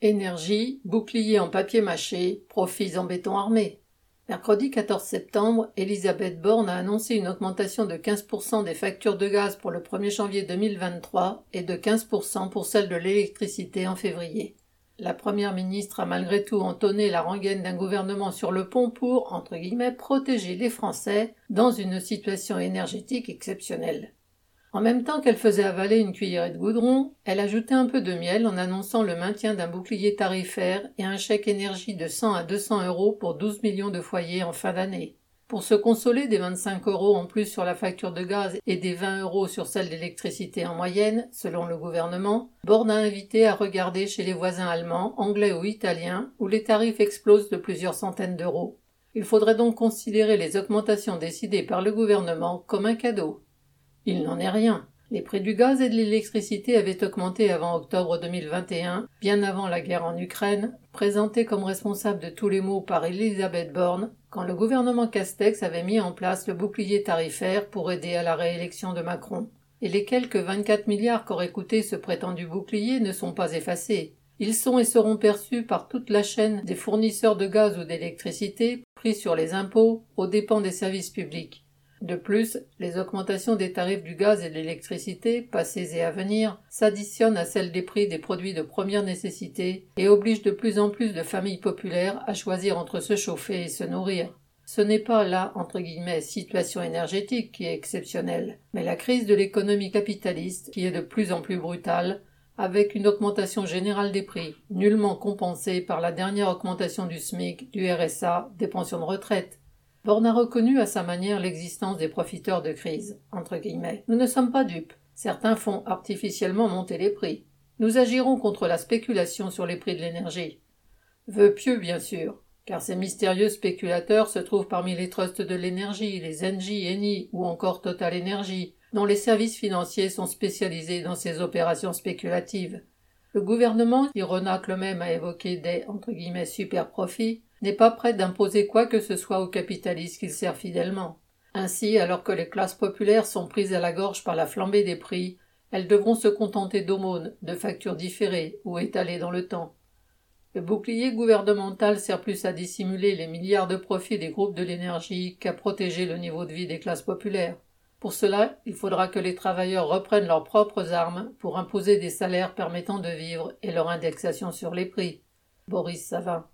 Énergie, bouclier en papier mâché, profits en béton armé. Mercredi 14 septembre, Elisabeth Borne a annoncé une augmentation de 15% des factures de gaz pour le 1er janvier 2023 et de 15% pour celle de l'électricité en février. La première ministre a malgré tout entonné la rengaine d'un gouvernement sur le pont pour, entre guillemets, protéger les Français dans une situation énergétique exceptionnelle. En même temps qu'elle faisait avaler une cuillerée de goudron, elle ajoutait un peu de miel en annonçant le maintien d'un bouclier tarifaire et un chèque énergie de 100 à 200 euros pour 12 millions de foyers en fin d'année. Pour se consoler des 25 euros en plus sur la facture de gaz et des 20 euros sur celle d'électricité en moyenne, selon le gouvernement, Borne a invité à regarder chez les voisins allemands, anglais ou italiens, où les tarifs explosent de plusieurs centaines d'euros. Il faudrait donc considérer les augmentations décidées par le gouvernement comme un cadeau. Il n'en est rien. Les prix du gaz et de l'électricité avaient augmenté avant octobre 2021, bien avant la guerre en Ukraine, présenté comme responsable de tous les maux par Elisabeth Borne, quand le gouvernement Castex avait mis en place le bouclier tarifaire pour aider à la réélection de Macron. Et les quelques 24 milliards qu'aurait coûté ce prétendu bouclier ne sont pas effacés. Ils sont et seront perçus par toute la chaîne des fournisseurs de gaz ou d'électricité, pris sur les impôts, aux dépens des services publics. De plus, les augmentations des tarifs du gaz et de l'électricité, passées et à venir, s'additionnent à celles des prix des produits de première nécessité et obligent de plus en plus de familles populaires à choisir entre se chauffer et se nourrir. Ce n'est pas la entre guillemets situation énergétique qui est exceptionnelle, mais la crise de l'économie capitaliste qui est de plus en plus brutale, avec une augmentation générale des prix, nullement compensée par la dernière augmentation du SMIC, du RSA, des pensions de retraite, Borne a reconnu à sa manière l'existence des profiteurs de crise. Nous ne sommes pas dupes. Certains font artificiellement monter les prix. Nous agirons contre la spéculation sur les prix de l'énergie. Vœux pieux, bien sûr, car ces mystérieux spéculateurs se trouvent parmi les trusts de l'énergie, les NJ, Eni ou encore Total Energy, dont les services financiers sont spécialisés dans ces opérations spéculatives. Le gouvernement, qui renacle même à évoquer des entre super profits, n'est pas prêt d'imposer quoi que ce soit aux capitalistes qu'il sert fidèlement. Ainsi, alors que les classes populaires sont prises à la gorge par la flambée des prix, elles devront se contenter d'aumônes, de factures différées ou étalées dans le temps. Le bouclier gouvernemental sert plus à dissimuler les milliards de profits des groupes de l'énergie qu'à protéger le niveau de vie des classes populaires. Pour cela, il faudra que les travailleurs reprennent leurs propres armes pour imposer des salaires permettant de vivre et leur indexation sur les prix. Boris Savin.